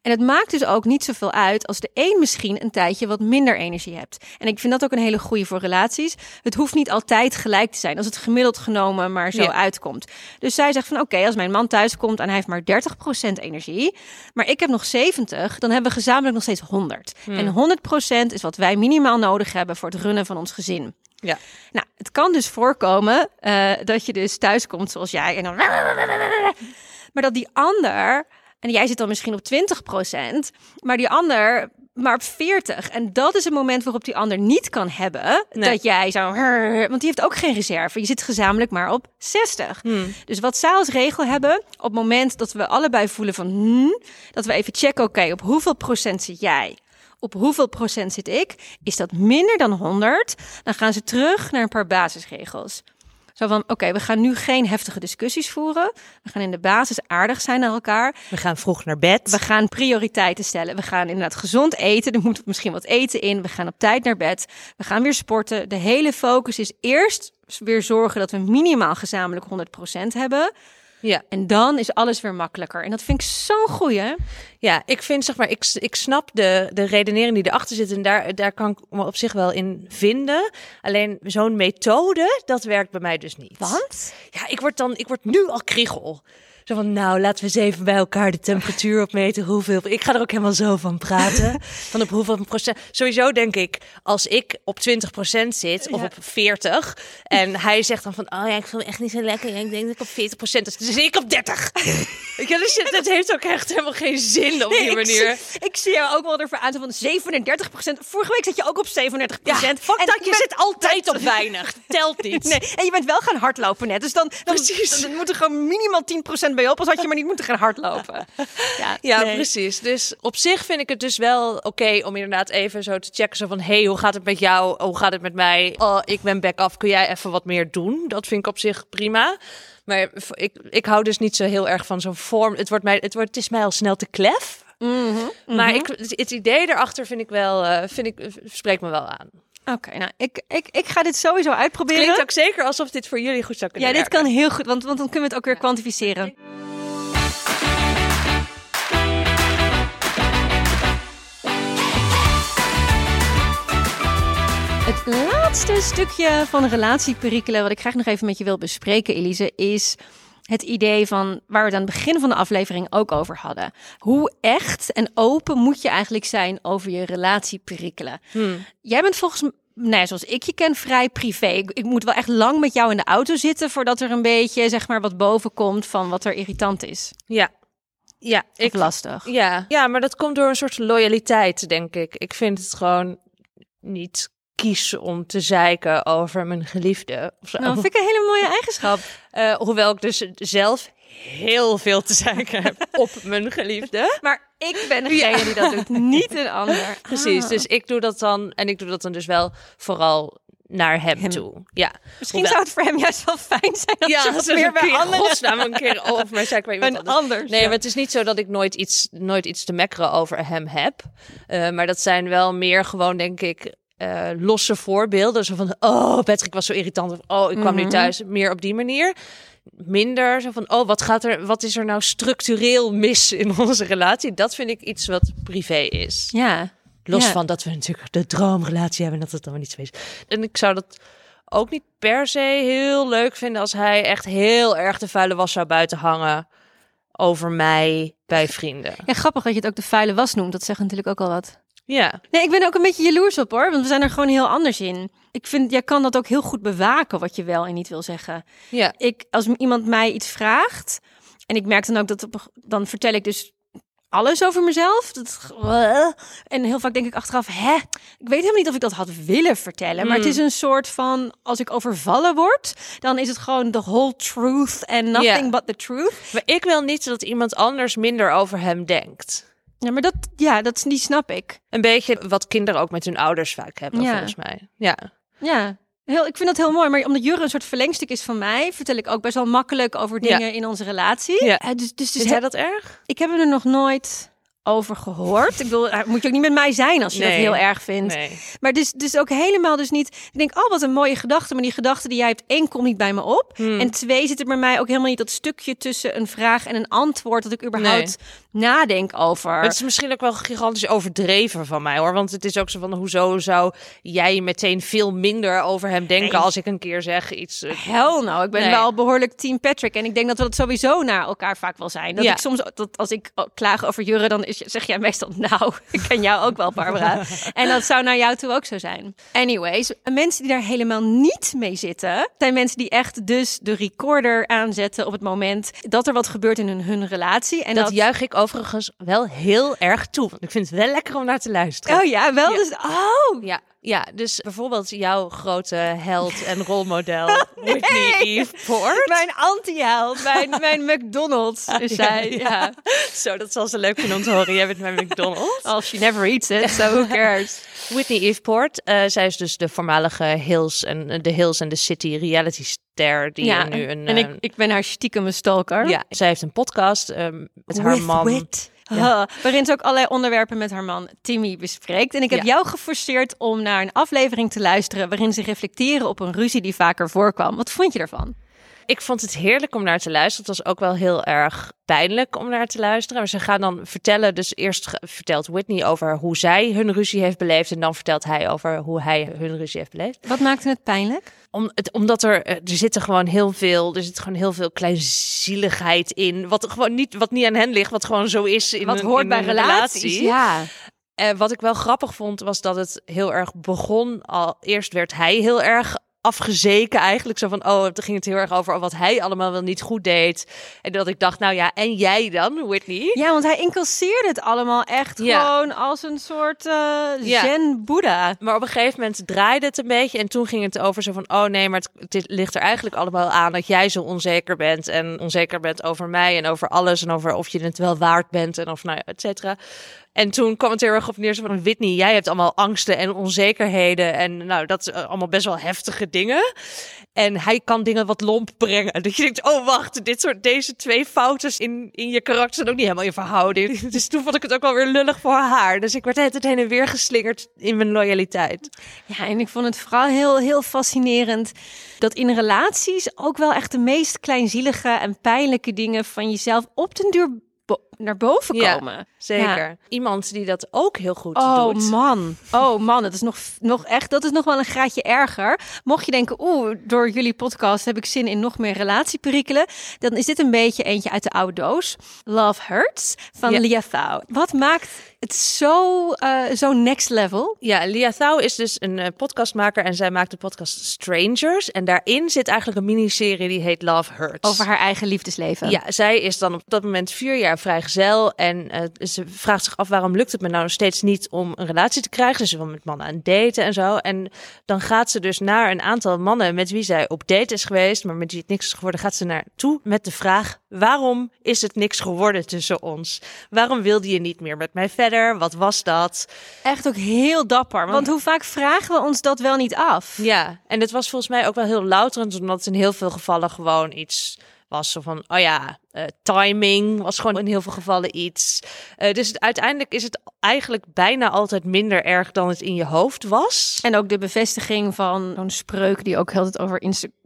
En het maakt dus ook niet zoveel uit als de een misschien een tijdje wat minder energie hebt. En ik vind dat ook een hele goede voor relaties. Het hoeft niet altijd gelijk te zijn als het gemiddeld genomen maar zo Ja. uitkomt. Dus zij zegt van oké, als mijn man thuis komt en hij heeft maar 30% energie, maar ik heb nog 70, dan hebben we gezamenlijk nog steeds 100. En 100% is wat wij minimaal nodig hebben voor het runnen van ons gezin. Ja. Nou, het kan dus voorkomen eh, dat je dus thuis komt zoals jij en dan... Maar dat die ander, en jij zit dan misschien op 20%, maar die ander maar op 40. En dat is het moment waarop die ander niet kan hebben Nee. dat jij zo... Want die heeft ook geen reserve. Je zit gezamenlijk maar op 60. Hmm. Dus wat zij als regel hebben, op het moment dat we allebei voelen van... Hmm, dat we even checken, oké, op hoeveel procent zit jij? Op hoeveel procent zit ik? Is dat minder dan 100? Dan gaan ze terug naar een paar basisregels. Zo van, oké, we gaan nu geen heftige discussies voeren. We gaan in de basis aardig zijn naar elkaar. We gaan vroeg naar bed. We gaan prioriteiten stellen. We gaan inderdaad gezond eten. Er moet misschien wat eten in. We gaan op tijd naar bed. We gaan weer sporten. De hele focus is eerst weer zorgen dat we minimaal gezamenlijk 100% hebben. Ja. En dan is alles weer makkelijker. En dat vind ik zo'n goeie. Ja, ik vind zeg maar, ik, ik snap de, de redenering die erachter zit en daar, daar kan ik me op zich wel in vinden. Alleen zo'n methode, dat werkt bij mij dus niet. Want? Ja, ik word dan, ik word nu al kriegel. Zo van, nou, laten we eens even bij elkaar de temperatuur opmeten. Hoeveel, ik ga er ook helemaal zo van praten. Van op hoeveel procent. Sowieso denk ik, als ik op 20 procent zit of Ja. op 40 en hij zegt dan van, oh ja, ik vind het echt niet zo lekker. Ja, ik denk dat ik op 40 procent is. Dus ik op 30. Weet je, dus dat heeft ook echt helemaal geen zin op die manier. zie- ik zie jou ook wel ervoor aan van 37% Vorige week zat je ook op 37 Ja, fuck En dat, je zit altijd op weinig. Telt niet. Nee, en je bent wel gaan hardlopen net. Dus dan, dan, Precies. dan moet er gewoon minimaal 10% bij op. Als had je maar niet moeten gaan hardlopen. Ja, Ja, nee. precies. Dus op zich vind ik het dus wel oké om inderdaad even zo te checken. Zo van, hey, hoe gaat het met jou? Hoe gaat het met mij? Oh, ik ben back af. Kun jij even wat meer doen? Dat vind ik op zich prima. Maar ik, ik hou dus niet zo heel erg van zo'n vorm. Het, wordt mij, het, wordt, het is mij al snel te klef. Maar ik, het, het idee erachter vind ik wel, eh, vind ik, spreekt me wel aan. Oké, nou, ik, ik, ik ga dit sowieso uitproberen. Klinkt ook zeker alsof dit voor jullie goed zou kunnen ja, dit werken. kan heel goed, want, want dan kunnen we het ook weer kwantificeren. Het laatste stukje van relatieperikelen wat ik graag nog even met je wil bespreken, Elise, is het idee van waar we het aan het begin van de aflevering ook over hadden. Hoe echt en open moet je eigenlijk zijn over je relatieperikelen? Jij bent volgens mij, nou ja, zoals ik je ken, vrij privé. Ik, ik moet wel echt lang met jou in de auto zitten voordat er een beetje, zeg maar, wat boven komt van wat er irritant is. Ja, ja Ik ik, lastig. Ja, ja, maar dat komt door een soort loyaliteit, denk ik. Ik vind het gewoon niet kies om te zeiken over mijn geliefde. Of zo. Nou, vind ik een hele mooie eigenschap. Eh, hoewel ik dus zelf heel veel te zeiken heb op mijn geliefde. Maar ik ben degene die dat doet, niet een ander. Precies, Ah. dus ik doe dat dan en ik doe dat dan dus wel vooral naar hem, Hem. toe. Ja, Misschien Hoewel- zou het voor hem juist wel fijn zijn als ja, meer een bij anderen... godsnaam een keer over mij zei ik bij iemand Een anders. anders, Nee, ja. maar het is niet zo dat ik nooit iets, nooit iets te mekkeren over hem heb. Eh, maar dat zijn wel meer gewoon, denk ik, eh, losse voorbeelden. Zo van, oh, Patrick was zo irritant. Of, oh, ik kwam Mhm. nu thuis. Meer op die manier. Minder zo van, oh, wat, gaat er, wat is er nou structureel mis in onze relatie? Dat vind ik iets wat privé is. Ja. Los Ja. van dat we natuurlijk de droomrelatie hebben en dat het dan niet zo is. En ik zou dat ook niet per se heel leuk vinden als hij echt heel erg de vuile was zou buiten hangen over mij bij vrienden. ja, grappig dat je het ook de vuile was noemt. Dat zegt natuurlijk ook al wat. Ja, Nee, ik ben ook een beetje jaloers op hoor. Want we zijn er gewoon heel anders in. Ik vind, jij kan dat ook heel goed bewaken wat je wel en niet wil zeggen. ja, Ik, als iemand mij iets vraagt. En ik merk dan ook dat. op- Dan vertel ik dus alles over mezelf. Dat, en heel vaak denk ik achteraf, hè, ik weet helemaal niet of ik dat had willen vertellen. Maar het is een soort van, als ik overvallen word, dan is het gewoon the whole truth and nothing but the truth. maar ik wil niet dat iemand anders minder over hem denkt. Ja, maar dat, ja, dat, die snap ik. Een beetje wat kinderen ook met hun ouders vaak hebben, Ja. volgens mij. Ja, Ja, heel, ik vind dat heel mooi. Maar omdat Jurre een soort verlengstuk is van mij, vertel ik ook best wel makkelijk over Ja. dingen in onze relatie. Ja. Eh, dus, dus, dus jij dat erg? ik heb er nog nooit over gehoord. Ik bedoel, daar moet je ook niet met mij zijn als je dat heel erg vindt. Nee. Maar dus, dus ook helemaal dus niet... Ik denk, oh, wat een mooie gedachte. Maar die gedachte die jij hebt, één, komt niet bij me op. Hmm. En twee, zit er bij mij ook helemaal niet dat stukje tussen een vraag en een antwoord... dat ik überhaupt nadenk over. Maar het is misschien ook wel gigantisch overdreven van mij hoor. Want het is ook zo van, hoezo zou jij meteen veel minder over hem denken Nee. als ik een keer zeg iets... eh, Hel nou, ik ben Nee. wel behoorlijk team Patrick. En ik denk dat we dat sowieso naar elkaar vaak wel zijn. Dat Ja. ik soms, dat als ik klaag over Jurre, dan is, zeg jij meestal, nou, ik ken jou ook wel, Barbara. en dat zou naar jou toe ook zo zijn. Anyways, mensen die daar helemaal niet mee zitten, zijn mensen die echt dus de recorder aanzetten op het moment dat er wat gebeurt in hun, hun relatie. En dat, dat, juich ik overigens wel heel erg toe. Want ik vind het wel lekker om naar te luisteren. Oh ja, wel Ja. dus, oh, Ja, ja, dus bijvoorbeeld jouw grote held en rolmodel Whitney Eve Ford. mijn anti-held, mijn, mijn McDonald's is zij. Ja. Zo, dat zal ze leuk vinden om te horen. Jij bent mijn McDonald's. Well, she never eats it, so who cares? Whitney Eve eh, zij is dus de voormalige Hills en de Hills and the City reality ster die ja, nu een. en eh, ik, ik ben haar stiekem stalker. ja, zij heeft een podcast ehm, met haar man. wit. Ja. Waarin ze ook allerlei onderwerpen met haar man Timmy bespreekt. En ik heb Ja. jou geforceerd om naar een aflevering te luisteren waarin ze reflecteren op een ruzie die vaker voorkwam. Wat vond je daarvan? Ik vond het heerlijk om naar te luisteren. Het was ook wel heel erg pijnlijk om naar te luisteren. Maar ze gaan dan vertellen. Dus eerst vertelt Whitney over hoe zij hun ruzie heeft beleefd. En dan vertelt hij over hoe hij hun ruzie heeft beleefd. Wat maakte het pijnlijk? Om, het, omdat er, eh, er zitten gewoon heel veel, er zit gewoon heel veel kleinzieligheid in. Wat gewoon niet, wat niet aan hen ligt, wat gewoon zo is in Wat een, hoort in bij een relaties? relatie. Ja. En wat ik wel grappig vond, was dat het heel erg begon. Al eerst werd hij heel erg afgezeken eigenlijk. Zo van, oh, toen ging het heel erg over wat hij allemaal wel niet goed deed. En dat ik dacht, nou ja, en jij dan, Whitney? ja, want hij incasseerde het allemaal echt Ja. gewoon als een soort eh Ja. zen-boeddha. Maar op een gegeven moment draaide het een beetje. En toen ging het over zo van: oh nee, maar het, het ligt er eigenlijk allemaal aan dat jij zo onzeker bent. En onzeker bent over mij en over alles. En over of je het wel waard bent en of nou ja, et cetera. En toen kwam het heel erg op neer van Whitney, jij hebt allemaal angsten en onzekerheden. En nou, dat is eh, allemaal best wel heftige dingen. En hij kan dingen wat lomp brengen. Dat je denkt, oh wacht, dit soort, deze twee fouten in, in je karakter zijn ook niet helemaal in verhouding. Dus toen vond ik het ook wel weer lullig voor haar. Dus ik werd het heen en weer geslingerd in mijn loyaliteit. Ja, en ik vond het vooral heel, heel fascinerend dat in relaties ook wel echt de meest kleinzielige en pijnlijke dingen van jezelf op den duur naar boven Ja. komen. Zeker. Iemand die dat ook heel goed Oh doet. man, oh man, dat is nog, nog echt, dat is nog wel een graadje erger. Mocht je denken, oeh, door jullie podcast heb ik zin in nog meer relatieperikelen, dan is dit een beetje eentje uit de oude doos. Love Hurts van Ja. Lia Thou. Wat maakt het zo, eh, zo next level? Ja, Lia Thou is dus een eh, podcastmaker en zij maakt de podcast Strangers. En daarin zit eigenlijk een miniserie die heet Love Hurts. Over haar eigen liefdesleven. Ja, zij is dan op dat moment vier jaar vrijgezel. En eh, ze vraagt zich af waarom lukt het me nou nog steeds niet om een relatie te krijgen. Dus ze wil met mannen aan daten en zo. En dan gaat ze dus naar een aantal mannen met wie zij op date is geweest. Maar met wie het niks is geworden, gaat ze naartoe met de vraag. Waarom is het niks geworden tussen ons? Waarom wilde je niet meer met mij verder? Wat was dat? Echt ook heel dapper. Want hoe vaak vragen we ons dat wel niet af? Ja, en het was volgens mij ook wel heel louterend, omdat het in heel veel gevallen gewoon iets was. Zo van, oh ja, eh, timing was gewoon in heel veel gevallen iets. Eh, dus het, uiteindelijk is het eigenlijk bijna altijd minder erg dan het in je hoofd was. En ook de bevestiging van zo'n spreuk die ook heel het over Instagram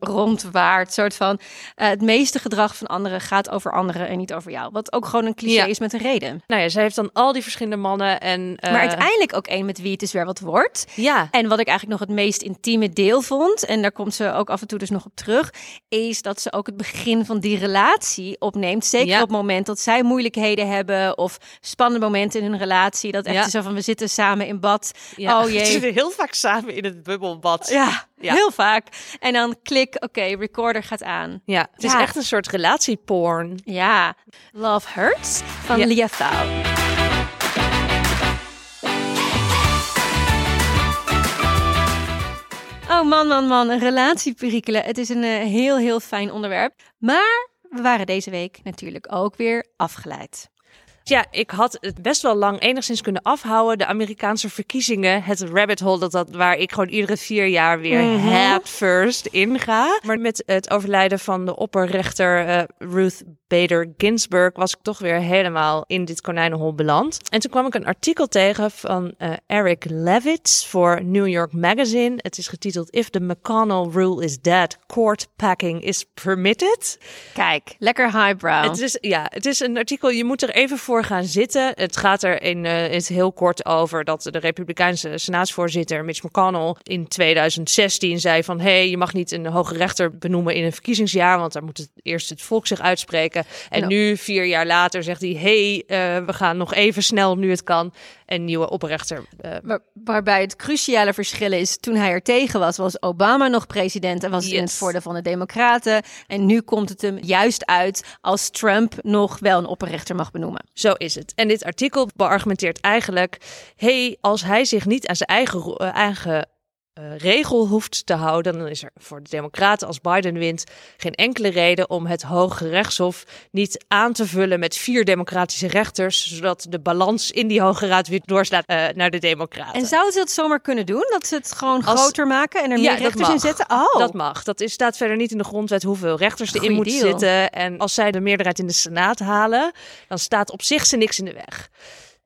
rondwaart. soort van eh, het meeste gedrag van anderen gaat over anderen en niet over jou. Wat ook gewoon een cliché Ja. is met een reden. Nou ja, zij heeft dan al die verschillende mannen en... eh, Maar uiteindelijk ook één met wie het dus weer wat wordt. Ja, En wat ik eigenlijk nog het meest intieme deel vond, en daar komt ze ook af en toe dus nog op terug, is dat ze ook het begin van die relatie opneemt. Zeker Ja. op het moment dat zij moeilijkheden hebben of spannende momenten in hun relatie. Dat echt Ja. zo van we zitten samen in bad. ja. Oh Ze jee. zitten heel vaak samen in het bubbelbad. Ja, Ja. heel vaak. En dan klik, oké, recorder gaat aan. Ja, het is Ja. echt een soort relatieporn. Ja, Love Hurts van Ja. Lia Thou. Oh man, man, man, een relatieperikelen. Het is een eh, heel, heel fijn onderwerp. Maar we waren deze week natuurlijk ook weer afgeleid. Ja, ik had het best wel lang enigszins kunnen afhouden. De Amerikaanse verkiezingen, het rabbit hole, dat, dat, waar ik gewoon iedere vier jaar weer Mhm. head first inga. Maar met het overlijden van de opperrechter eh, Ruth Bader Ginsburg was ik toch weer helemaal in dit konijnenhol beland. En toen kwam ik een artikel tegen van eh, Eric Levitz voor New York Magazine. Het is getiteld If the McConnell Rule is Dead, Court Packing is Permitted. Kijk, lekker highbrow. Het is, ja, het is een artikel, je moet er even voor gaan zitten. Het gaat er in, eh, het heel kort over dat de Republikeinse senaatsvoorzitter Mitch McConnell in 2016 zei van... hé, hey, je mag niet een hoge rechter benoemen in een verkiezingsjaar... want daar moet het eerst het volk zich uitspreken. En nu, vier jaar later, zegt hij... hé, hey, eh, we gaan nog even snel, nu het kan, een nieuwe opperrechter eh, Waar- waarbij het cruciale verschil is, toen hij er tegen was, was Obama nog president en was het in het voordeel van de Democraten. En nu komt het hem juist uit als Trump nog wel een opperrechter mag benoemen. Zo is het. En dit artikel beargumenteert eigenlijk: hey, als hij zich niet aan zijn eigen, eh, eigen eh, regel hoeft te houden, dan is er voor de Democraten als Biden wint geen enkele reden om het Hoge Rechtshof niet aan te vullen met vier democratische rechters, zodat de balans in die Hoge Raad weer doorslaat eh, naar de Democraten. En zouden ze dat zomaar kunnen doen? Dat ze het gewoon Als- groter maken en er meer Ja, rechters in zetten? Oh, Dat mag. Dat is, staat verder niet in de grondwet hoeveel rechters erin moeten zitten. En als zij de meerderheid in de Senaat halen, dan staat op zich ze niks in de weg.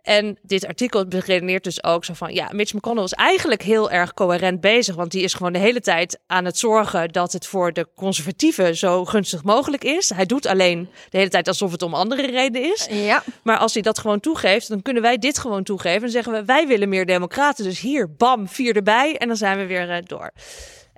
En dit artikel beredeneert dus ook zo van, ja, Mitch McConnell is eigenlijk heel erg coherent bezig, want die is gewoon de hele tijd aan het zorgen dat het voor de conservatieven zo gunstig mogelijk is. Hij doet alleen de hele tijd alsof het om andere redenen is. ja. Maar als hij dat gewoon toegeeft, dan kunnen wij dit gewoon toegeven. En zeggen we, wij willen meer democraten. Dus hier, bam, vier erbij. En dan zijn we weer eh, door.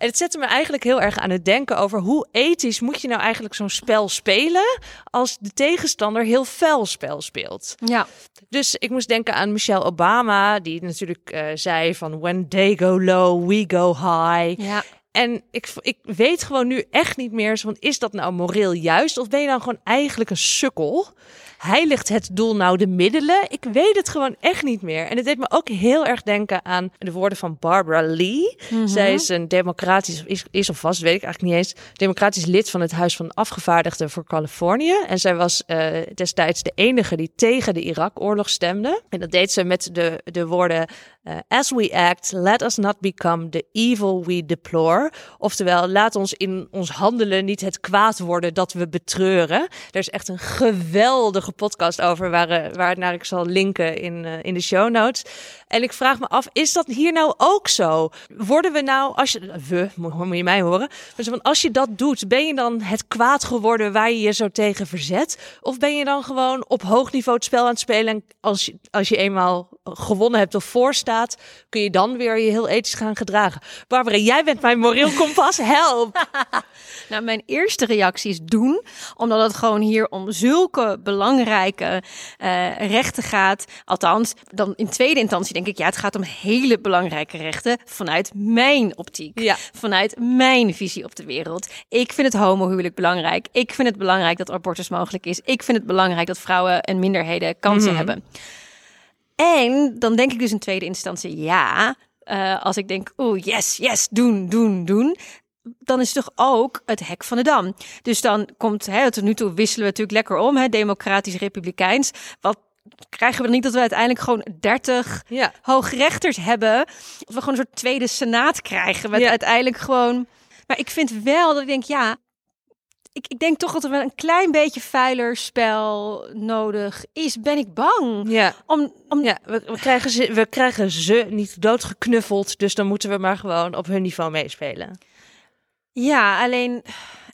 En het zette me eigenlijk heel erg aan het denken over hoe ethisch moet je nou eigenlijk zo'n spel spelen als de tegenstander heel fel spel speelt. ja. Dus ik moest denken aan Michelle Obama, die natuurlijk eh, zei van when they go low, we go high. Ja. En ik, ik weet gewoon nu echt niet meer van, is dat nou moreel juist? Of ben je dan gewoon eigenlijk een sukkel? Heiligt het doel nou de middelen? Ik weet het gewoon echt niet meer. En het deed me ook heel erg denken aan de woorden van Barbara Lee. Zij is een democratisch, is, is of was, weet ik eigenlijk niet eens, democratisch lid van het Huis van Afgevaardigden voor Californië. En zij was eh, destijds de enige die tegen de Irak-oorlog stemde. En dat deed ze met de, de woorden, eh, as we act, let us not become the evil we deplore. Oftewel, laat ons in ons handelen niet het kwaad worden dat we betreuren. Er is echt een geweldige podcast over waar, eh, waar naar ik zal linken in, eh, in de show notes. En ik vraag me af, is dat hier nou ook zo? Worden we nou, als je, we, moet, je mij horen, zo van, als je dat doet, ben je dan het kwaad geworden waar je je zo tegen verzet? Of ben je dan gewoon op hoog niveau het spel aan het spelen en als je, als je eenmaal gewonnen hebt of voor staat, kun je dan weer je heel ethisch gaan gedragen? Barbara, jij bent mijn moreel kompas, help! Nou, mijn eerste reactie is doen, omdat het gewoon hier om zulke belangrijke eh, rechten gaat. Althans, dan in tweede instantie denk ik, ja, het gaat om hele belangrijke rechten vanuit mijn optiek. Ja. Vanuit mijn visie op de wereld. Ik vind het homohuwelijk belangrijk. Ik vind het belangrijk dat abortus mogelijk is. Ik vind het belangrijk dat vrouwen en minderheden kansen hebben. En dan denk ik dus in tweede instantie ja. Eh, als ik denk, oeh, yes, yes, doen, doen, doen. Dan is het toch ook het hek van de dam. Dus dan komt, hè, tot nu toe wisselen we natuurlijk lekker om, hè, democratisch-republikeins. Wat krijgen we dan niet dat we uiteindelijk gewoon 30 Ja. hoogrechters hebben? Of we gewoon een soort tweede senaat krijgen. Met Ja. uiteindelijk gewoon. Maar ik vind wel dat ik denk, ja. Ik, ik denk toch dat er wel een klein beetje vuiler spel nodig is. Ben ik bang. Ja. Om, om Ja, we, we, krijgen ze, we krijgen ze niet doodgeknuffeld, dus dan moeten we maar gewoon op hun niveau meespelen. Ja, alleen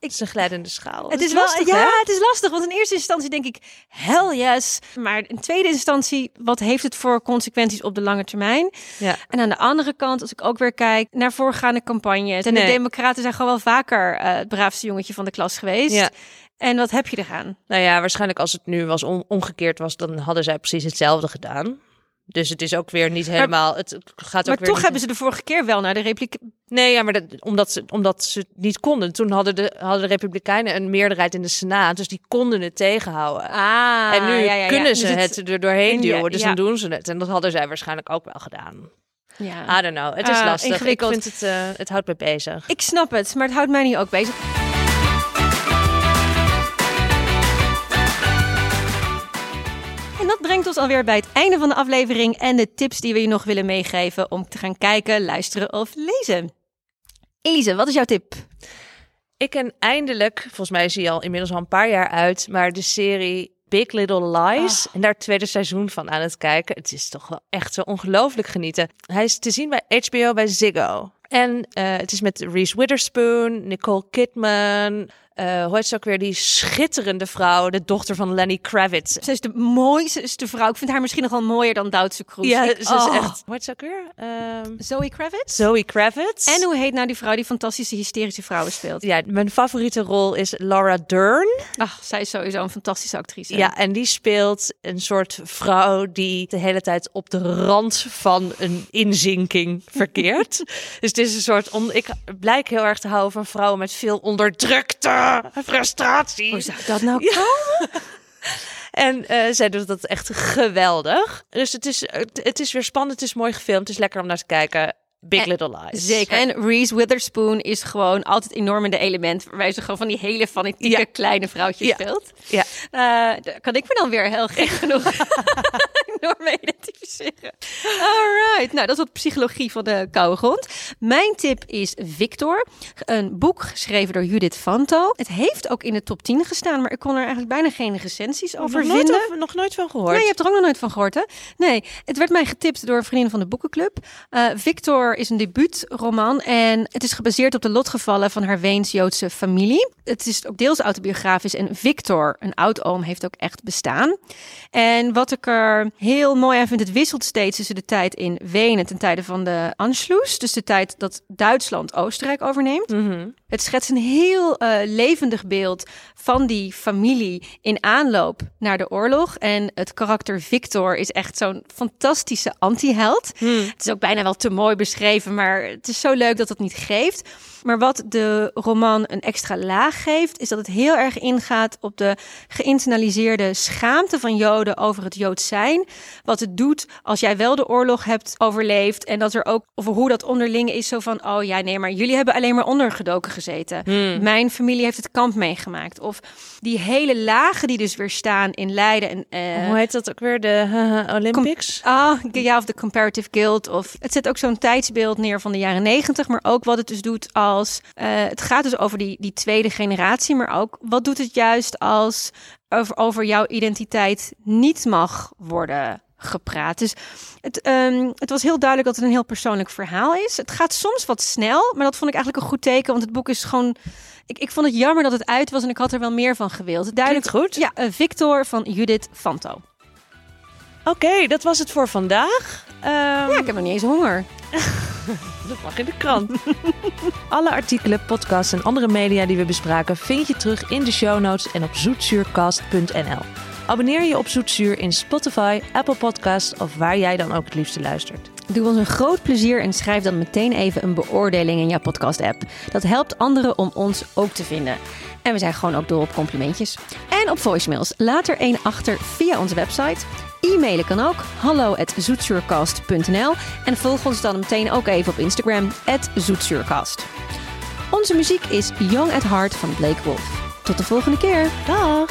Het is een glijdende schaal. het is, lastig, ja, hè? het is lastig. Want in eerste instantie denk ik, hell yes. Maar in tweede instantie, wat heeft het voor consequenties op de lange termijn? Ja. En aan de andere kant, als ik ook weer kijk naar voorgaande campagnes. En de. Democraten zijn gewoon wel vaker eh, het braafste jongetje van de klas geweest. Ja. En wat heb je eraan? Nou ja, waarschijnlijk als het nu was om- omgekeerd was, dan hadden zij precies hetzelfde gedaan. Dus het is ook weer niet helemaal. Het gaat ook Maar weer toch niet- hebben ze de vorige keer wel naar de repliek. Nee, ja, maar dat, omdat, ze, omdat ze het niet konden. Toen hadden de, hadden de Republikeinen een meerderheid in de Senaat, dus die konden het tegenhouden. Ah, en nu ja, ja, ja. kunnen Dus ze het, er doorheen duwen, dus dan doen ze het. En dat hadden zij waarschijnlijk ook wel gedaan. Ja. I don't know. Het is Ah, lastig. Ik ingewikkeld. vind het, eh, het houdt me bezig. Ik snap het, maar het houdt mij niet ook bezig. Ons alweer bij het einde van de aflevering en de tips die we je nog willen meegeven om te gaan kijken, luisteren of lezen. Elise, wat is jouw tip? Ik ken eindelijk, volgens mij is hij al inmiddels al een paar jaar uit, maar de serie Big Little Lies. En daar het tweede seizoen van aan het kijken. Het is toch wel echt zo ongelooflijk genieten. Hij is te zien bij HBO bij Ziggo. En uh, het is met Reese Witherspoon, Nicole Kidman, uh, hoe heet ze ook weer, die schitterende vrouw, de dochter van Lenny Kravitz. Ze is de mooiste vrouw. Ik vind haar misschien nog wel mooier dan Duitse Kroes. Ja, ik, ze oh. is echt... Hoe heet ze ook weer? Um, Zoe Kravitz? Zoe Kravitz. En hoe heet nou die vrouw die fantastische hysterische vrouwen speelt? Ja, mijn favoriete rol is Laura Dern. Ach, zij is sowieso een fantastische actrice. Ja, en die speelt een soort vrouw die de hele tijd op de rand van een inzinking verkeert. dus het is een soort... On... Ik blijk heel erg te houden van vrouwen met veel onderdrukte frustratie. Hoe zou dat nou komen? Ja. En uh, zij doet dat echt geweldig. Dus het is, het is weer spannend, het is mooi gefilmd, het is lekker om naar te kijken. Big en, Little Lies. Zeker. En Reese Witherspoon is gewoon altijd enorm in de element. Waarbij ze gewoon van die hele fanatieke ja. kleine vrouwtjes ja. speelt. Ja. Uh, daar kan ik me dan weer heel gek genoeg identificeren. Alright. Nou, dat is wat psychologie van de koude grond. Mijn tip is Victor. Een boek geschreven door Judith Fanto. Het heeft ook in de top 10 gestaan. Maar ik kon er eigenlijk bijna geen recensies over nog vinden. Nooit, nog nooit van gehoord. Nee, je hebt er ook nog nooit van gehoord, hè? Nee. Het werd mij getipt door een vriendin van de boekenclub. Uh, Victor is een debuutroman en het is gebaseerd op de lotgevallen van haar Weens-Joodse familie. Het is ook deels autobiografisch en Victor, een oud-oom, heeft ook echt bestaan. En wat ik er heel mooi aan vind, het wisselt steeds tussen de tijd in Wenen ten tijde van de Anschluss, dus de tijd dat Duitsland Oostenrijk overneemt. Mm -hmm. Het schetst een heel uh, levendig beeld van die familie in aanloop naar de oorlog. En het karakter Victor is echt zo'n fantastische anti-held. Mm. Het is ook bijna wel te mooi beschreven, maar het is zo leuk dat het niet geeft. Maar wat de roman een extra laag geeft, is dat het heel erg ingaat op de geïnternaliseerde schaamte van Joden over het Joods zijn. Wat het doet als jij wel de oorlog hebt overleefd. En dat er ook over hoe dat onderling is. Zo van: oh ja, nee, maar jullie hebben alleen maar ondergedoken gezeten. Hmm. Mijn familie heeft het kamp meegemaakt. Of die hele lagen die dus weer staan in Leiden. En, uh, hoe heet dat ook weer? De uh, Olympics? Ah, ja, of de Comparative Guild. Of het zet ook zo'n tijdsbeeld neer van de jaren negentig. Maar ook wat het dus doet als. Uh, het gaat dus over die, die tweede generatie. Maar ook wat doet het juist als over, over jouw identiteit niet mag worden gepraat. Dus het, um, het was heel duidelijk dat het een heel persoonlijk verhaal is. Het gaat soms wat snel, maar dat vond ik eigenlijk een goed teken, want het boek is gewoon. Ik, ik vond het jammer dat het uit was en ik had er wel meer van gewild. Duidelijk goed. Ja, uh, Victor van Judith Fanto. Oké, okay, dat was het voor vandaag. Um... Ja, ik heb nog niet eens honger. dat mag in de krant. Alle artikelen, podcasts en andere media die we bespraken vind je terug in de show notes en op zoetzuurcast.nl. Abonneer je op Zoetzuur in Spotify, Apple Podcasts of waar jij dan ook het liefste luistert. Doe ons een groot plezier en schrijf dan meteen even een beoordeling in jouw podcast-app. Dat helpt anderen om ons ook te vinden. En we zijn gewoon ook dol op complimentjes. En op voicemails. Laat er één achter via onze website. E-mailen kan ook. hallo at zoetzuurcast.nl En volg ons dan meteen ook even op Instagram, at zoetzuurcast. Onze muziek is Young at Heart van Blake Wolf. Tot de volgende keer. Dag!